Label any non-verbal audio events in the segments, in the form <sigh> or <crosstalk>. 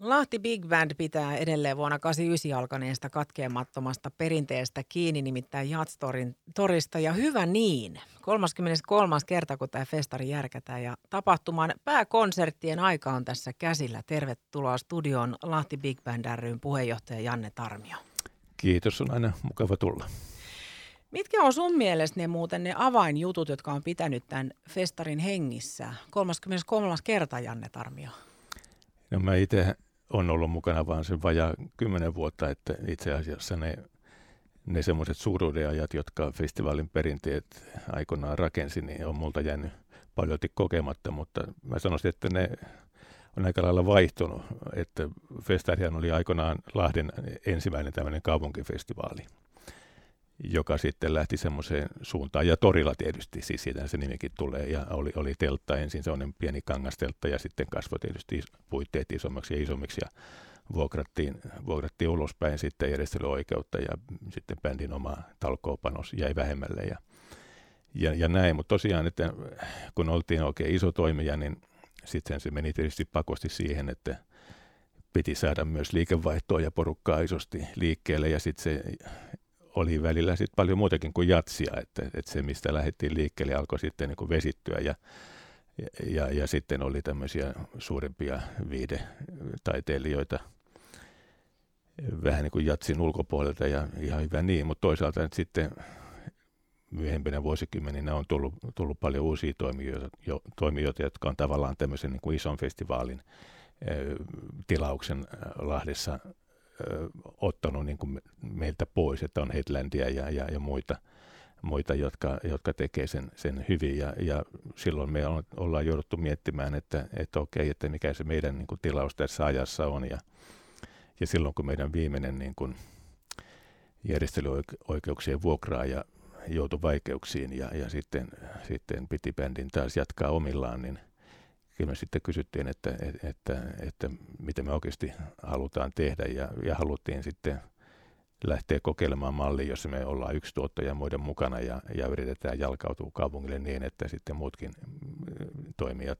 Lahti Big Band pitää edelleen vuonna 89 alkaneesta katkeamattomasta perinteestä kiinni, nimittäin Jatstorin torista. Ja hyvä niin. 33. kerta, kun tämä festari järkätään ja tapahtuman pääkonserttien aika on tässä käsillä. Tervetuloa studioon Lahti Big Band ryn puheenjohtaja Janne Tarmio. Kiitos, on aina mukava tulla. Mitkä on sun mielestä ne muuten ne avainjutut, jotka on pitänyt tämän festarin hengissä? 33. kerta, Janne Tarmio. No mä itse on ollut mukana vaan sen vajaa kymmenen vuotta, että itse asiassa ne, ne semmoiset suuruudenajat, jotka festivaalin perinteet aikoinaan rakensi, niin on multa jäänyt paljon kokematta, mutta mä sanoisin, että ne on aika lailla vaihtunut, että Festarihan oli aikoinaan Lahden ensimmäinen tämmöinen kaupunkifestivaali joka sitten lähti semmoiseen suuntaan, ja torilla tietysti, siis siitä se nimikin tulee, ja oli, oli teltta ensin, semmoinen pieni kangasteltta, ja sitten kasvoi tietysti puitteet isommaksi ja isommiksi, ja vuokrattiin, vuokrattiin ulospäin sitten järjestelyoikeutta, ja sitten bändin oma talkoopanos jäi vähemmälle, ja, ja, ja näin, mutta tosiaan, että kun oltiin oikein iso toimija, niin sitten se meni tietysti pakosti siihen, että piti saada myös liikevaihtoa ja porukkaa isosti liikkeelle, ja sitten se oli välillä sit paljon muutakin kuin jatsia, että, että se mistä lähdettiin liikkeelle alkoi sitten niin kuin vesittyä ja, ja, ja sitten oli tämmöisiä suurempia viidetaiteilijoita vähän niin kuin jatsin ulkopuolelta ja ihan hyvä niin, mutta toisaalta että sitten myöhempinä vuosikymmeninä on tullut, tullut paljon uusia toimijoita, jo, toimijoita, jotka on tavallaan tämmöisen niin kuin ison festivaalin tilauksen Lahdessa ottanut niin kuin meiltä pois, että on Headlandia ja, ja, ja muita, muita jotka, jotka tekee sen, sen hyvin. Ja, ja silloin me on, ollaan jouduttu miettimään, että, että okei, että mikä se meidän niin kuin, tilaus tässä ajassa on. Ja, ja silloin kun meidän viimeinen niin kuin, järjestelyoikeuksien vuokraaja joutui vaikeuksiin ja, ja sitten, sitten piti bändin taas jatkaa omillaan, niin kyllä me sitten kysyttiin, että, että, että, että mitä me oikeasti halutaan tehdä ja, ja haluttiin sitten lähteä kokeilemaan malli, jossa me ollaan yksi tuottaja muiden mukana ja, ja yritetään jalkautua kaupungille niin, että sitten muutkin toimijat,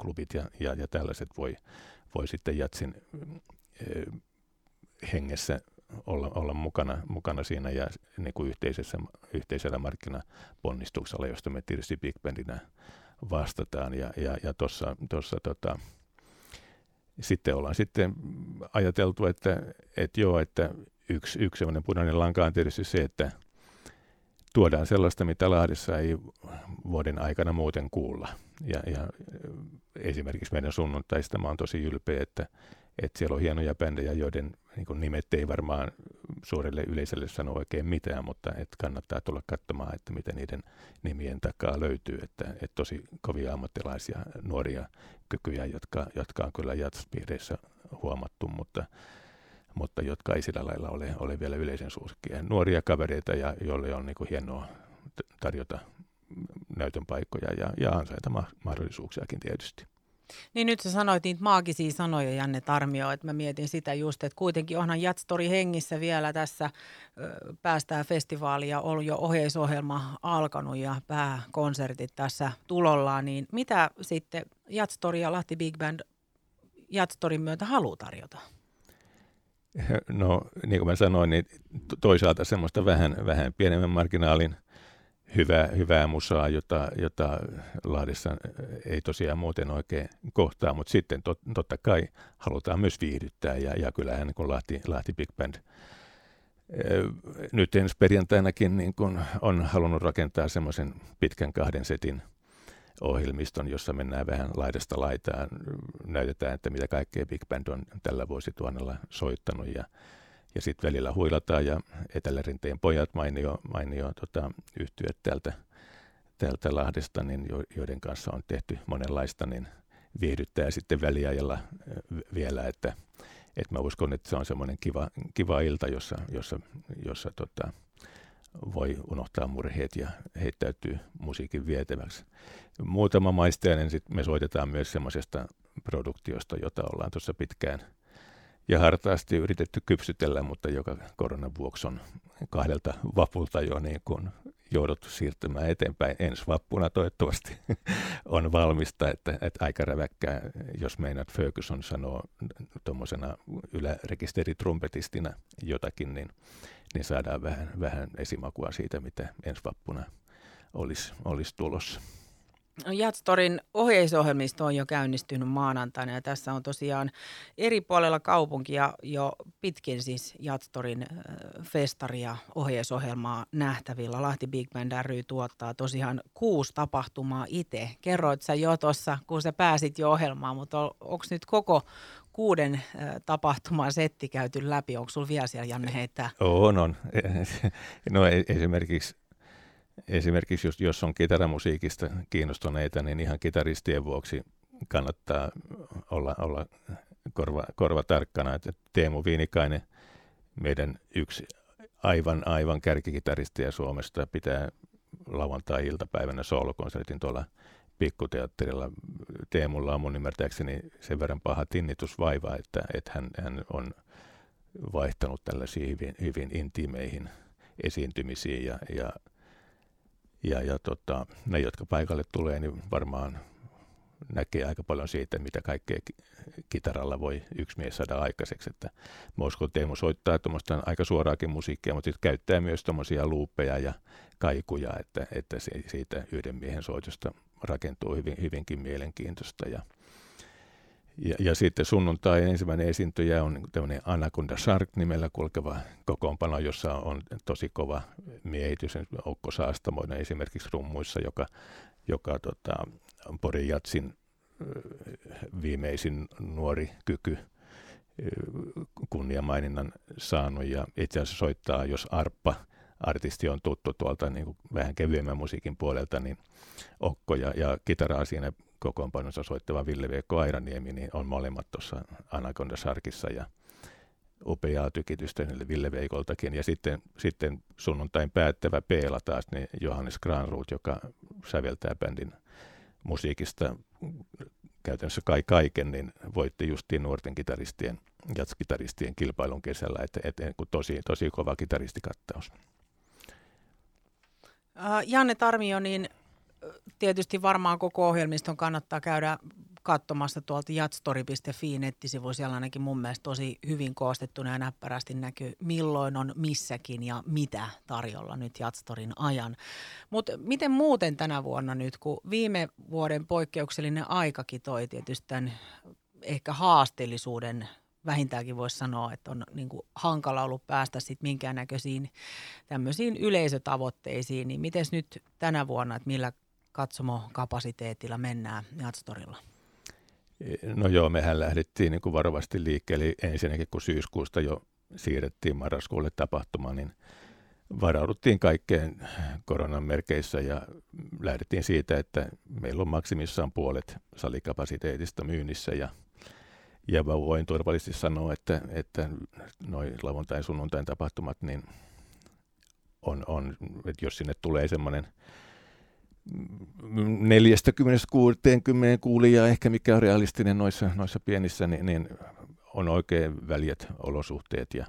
klubit ja, ja, ja tällaiset voi, voi sitten Jatsin eh, hengessä olla, olla mukana, mukana siinä ja niin kuin yhteisessä, yhteisellä markkinaponnistuksella, josta me tietysti Big Bandina vastataan. Ja, ja, ja tuossa tota, sitten ollaan sitten ajateltu, että, että joo, että yksi, yksi sellainen punainen lanka on tietysti se, että tuodaan sellaista, mitä Lahdessa ei vuoden aikana muuten kuulla. Ja, ja esimerkiksi meidän sunnuntaista mä oon tosi ylpeä, että, että siellä on hienoja bändejä, joiden niin nimet ei varmaan suurelle yleisölle sano oikein mitään, mutta että kannattaa tulla katsomaan, että mitä niiden nimien takaa löytyy. Että, että tosi kovia ammattilaisia nuoria kykyjä, jotka, jotka on kyllä jatspiireissä huomattu, mutta, mutta jotka ei sillä lailla ole, ole vielä yleisen suosikkia. Nuoria kavereita, ja joille on niin kuin hienoa tarjota näytön paikkoja ja, ja ansaita mahdollisuuksiakin tietysti. Niin nyt sä sanoit niitä maagisia sanoja, Janne Tarmio, että mä mietin sitä just, että kuitenkin onhan Jatstori hengissä vielä tässä päästään festivaalia, on jo oheisohjelma alkanut ja pääkonsertit tässä tulollaan, niin mitä sitten Jatstori ja Lahti Big Band Jatstorin myötä haluaa tarjota? No niin kuin mä sanoin, niin toisaalta semmoista vähän, vähän pienemmän marginaalin – hyvää, hyvää musaa, jota, jota Lahdessa ei tosiaan muuten oikein kohtaa, mutta sitten tot, totta kai halutaan myös viihdyttää ja, ja kyllähän niin Lahti, Lahti Big Band nyt ensi perjantainakin niin kun on halunnut rakentaa semmoisen pitkän kahden setin ohjelmiston, jossa mennään vähän laidasta laitaan, näytetään, että mitä kaikkea Big Band on tällä vuosituhannella soittanut ja ja sitten välillä huilataan ja Etelärinteen pojat, mainio, mainio tota, yhtyöt täältä, täältä Lahdesta, niin jo, joiden kanssa on tehty monenlaista, niin viihdyttää sitten väliajalla vielä, että, että mä uskon, että se on semmoinen kiva, kiva ilta, jossa, jossa, jossa tota, voi unohtaa murheet ja heittäytyy musiikin vietäväksi. Muutama maistajainen sitten me soitetaan myös semmoisesta produktiosta, jota ollaan tuossa pitkään – ja hartaasti yritetty kypsytellä, mutta joka koronan vuoksi on kahdelta vapulta jo niin kuin jouduttu siirtymään eteenpäin. Ensi vappuna toivottavasti <laughs> on valmista, että, että aika räväkkää, jos meinaat Ferguson sanoo tuommoisena ylärekisteritrumpettistina jotakin, niin, niin saadaan vähän, vähän esimakua siitä, mitä ensi vappuna olisi, olisi tulossa. No, Jatstorin ohjeisohjelmisto on jo käynnistynyt maanantaina ja tässä on tosiaan eri puolella kaupunkia jo pitkin siis Jatstorin festaria ohjeisohjelmaa nähtävillä. Lahti Big Band ry tuottaa tosiaan kuusi tapahtumaa itse. Kerroit sä jo tuossa, kun sä pääsit jo ohjelmaan, mutta onko nyt koko kuuden tapahtuman setti käyty läpi? Onko sulla vielä siellä Janne heittää? On, on. <laughs> No e-, esimerkiksi esimerkiksi jos, jos on kitaramusiikista kiinnostuneita, niin ihan kitaristien vuoksi kannattaa olla, olla korva, korva tarkkana, että Teemu Viinikainen, meidän yksi aivan, aivan kärkikitaristia Suomesta, pitää lauantai-iltapäivänä soolokonsertin tuolla pikkuteatterilla. Teemulla on mun ymmärtääkseni sen verran paha tinnitusvaiva, että, että hän, hän on vaihtanut tällaisiin hyvin, hyvin intiimeihin esiintymisiin ja, ja ja, ja tota, ne, jotka paikalle tulee, niin varmaan näkee aika paljon siitä, mitä kaikkea kitaralla voi yksi mies saada aikaiseksi. Että Mosko Teemu soittaa tuommoista aika suoraakin musiikkia, mutta sitten käyttää myös tuommoisia luuppeja ja kaikuja, että, että siitä yhden miehen soitosta rakentuu hyvin, hyvinkin mielenkiintoista. Ja, ja, ja sitten sunnuntai ensimmäinen esiintyjä on tämmöinen Anaconda Shark nimellä kulkeva kokoonpano, jossa on tosi kova miehitys. Okko Saastamoinen esimerkiksi rummuissa, joka, joka tota, on Porin Jatsin viimeisin nuori kyky kunniamaininnan saanut ja itse asiassa soittaa, jos arppa artisti on tuttu tuolta niin kuin vähän kevyemmän musiikin puolelta, niin Okko ja, ja kitaraa siinä kokoonpanossa soittava Ville Veikko Airaniemi, niin on molemmat tuossa Anaconda Sarkissa ja upeaa tykitystä Ville Veikoltakin. Ja sitten, sitten sunnuntain päättävä Peela taas, niin Johannes Granruut, joka säveltää bändin musiikista käytännössä kai kaiken, niin voitti justiin nuorten kitaristien, jatskitaristien kilpailun kesällä, että et, et, tosi, tosi kova kitaristikattaus. Janne Tarmio, niin tietysti varmaan koko ohjelmiston kannattaa käydä katsomassa tuolta jatstori.fi nettisivu. Siellä ainakin mun mielestä tosi hyvin koostettuna ja näppärästi näkyy, milloin on missäkin ja mitä tarjolla nyt Jatstorin ajan. Mutta miten muuten tänä vuonna nyt, kun viime vuoden poikkeuksellinen aikakin toi tietysti tämän ehkä haasteellisuuden vähintäänkin voisi sanoa, että on niin kuin hankala ollut päästä sitten minkäännäköisiin tämmöisiin yleisötavoitteisiin, niin miten nyt tänä vuonna, että millä katsomokapasiteetilla mennään Jatstorilla? No joo, mehän lähdettiin niin kuin varovasti liikkeelle ensinnäkin, kun syyskuusta jo siirrettiin marraskuulle tapahtumaan, niin varauduttiin kaikkeen koronan merkeissä ja lähdettiin siitä, että meillä on maksimissaan puolet salikapasiteetista myynnissä ja ja voin turvallisesti sanoa, että, että noin lauantain sunnuntain tapahtumat, niin on, on, että jos sinne tulee semmoinen 40-60 kuulijaa ehkä, mikä on realistinen noissa, noissa pienissä, niin, niin on oikein väljät olosuhteet. Ja,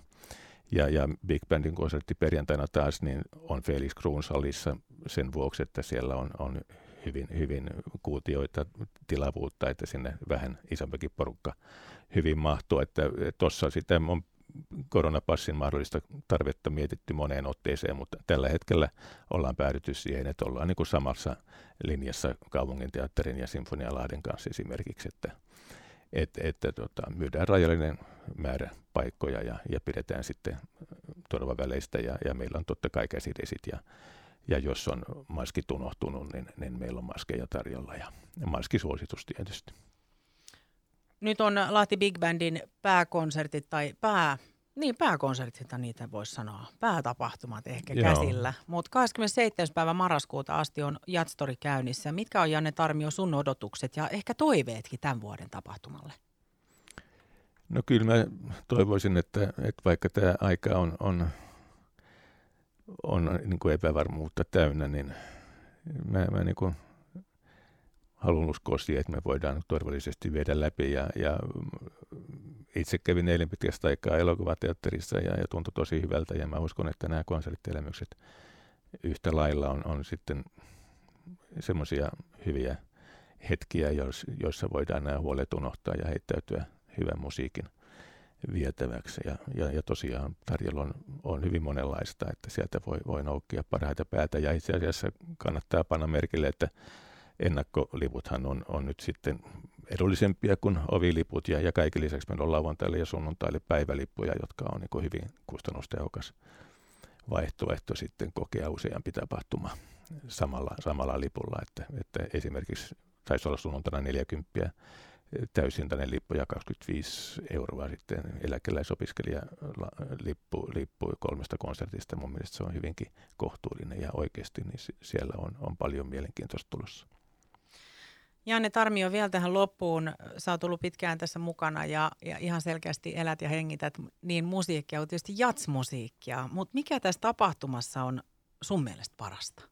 ja, ja Big Bandin konsertti perjantaina taas niin on Felix Kruun salissa sen vuoksi, että siellä on, on hyvin, hyvin kuutioita tilavuutta, että sinne vähän isompikin porukka hyvin mahtuu. Että tuossa sitä on koronapassin mahdollista tarvetta mietitty moneen otteeseen, mutta tällä hetkellä ollaan päädytty siihen, että ollaan niin kuin samassa linjassa kaupunginteatterin ja Sinfonialahden kanssa esimerkiksi, että, että, että tota, myydään rajallinen määrä paikkoja ja, ja pidetään sitten turvaväleistä ja, ja meillä on totta kai käsidesit ja, ja jos on maskit unohtunut, niin, niin meillä on maskeja tarjolla ja, maskisuositus tietysti nyt on Lahti Big Bandin pääkonsertit tai pää, niin pääkonsertit, niitä voisi sanoa, päätapahtumat ehkä Joo. käsillä. Mutta 27. päivä marraskuuta asti on Jatstori käynnissä. Mitkä on Janne Tarmio sun odotukset ja ehkä toiveetkin tämän vuoden tapahtumalle? No kyllä mä toivoisin, että, että vaikka tämä aika on, on, on niin kuin epävarmuutta täynnä, niin mä, mä niin kuin haluan uskoa siihen, että me voidaan turvallisesti viedä läpi. Ja, ja itse kävin eilen pitkästä aikaa elokuvateatterissa ja, ja tuntui tosi hyvältä ja mä uskon, että nämä konserttielämykset yhtä lailla on, on sitten semmoisia hyviä hetkiä, joissa voidaan nämä huolet unohtaa ja heittäytyä hyvän musiikin vietäväksi. Ja, ja, ja tosiaan tarjolla on, on hyvin monenlaista, että sieltä voi, voi noukkia parhaita päätä. Ja itse asiassa kannattaa panna merkille, että ennakkoliputhan on, on nyt sitten edullisempia kuin oviliput ja, ja kaiken lisäksi meillä on lauantaille ja sunnuntaille päivälippuja, jotka on niin hyvin kustannustehokas vaihtoehto sitten kokea useampi tapahtuma samalla, samalla lipulla, että, että esimerkiksi taisi olla sunnuntaina 40 täysintainen lippu ja 25 euroa sitten eläkeläisopiskelija lippu, lippu kolmesta konsertista. Mun mielestä se on hyvinkin kohtuullinen ja oikeasti niin siellä on, on paljon mielenkiintoista tulossa. Janne Tarmio, vielä tähän loppuun. Sä oot ollut pitkään tässä mukana ja, ja ihan selkeästi elät ja hengität niin musiikkia kuin tietysti jatsmusiikkia. Mutta mikä tässä tapahtumassa on sun mielestä parasta?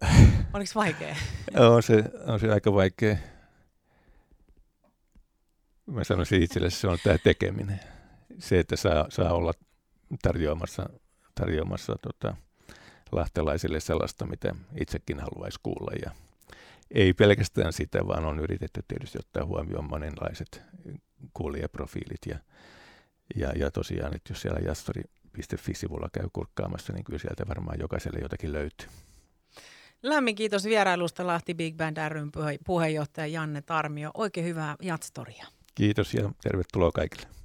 <laughs> Oliko vaikea? on, se, on se aika vaikea. Mä sanoisin itselle, että se on tämä tekeminen. Se, että saa, saa olla tarjoamassa, tarjoamassa tota, lahtelaisille sellaista, mitä itsekin haluaisi kuulla. Ja ei pelkästään sitä, vaan on yritetty tietysti ottaa huomioon monenlaiset kuulijaprofiilit. Ja, ja, ja tosiaan, että jos siellä jastori.fi-sivulla käy kurkkaamassa, niin kyllä sieltä varmaan jokaiselle jotakin löytyy. Lämmin kiitos vierailusta Lahti Big Band ryn puheenjohtaja Janne Tarmio. Oikein hyvää jatstoria. Kiitos ja tervetuloa kaikille.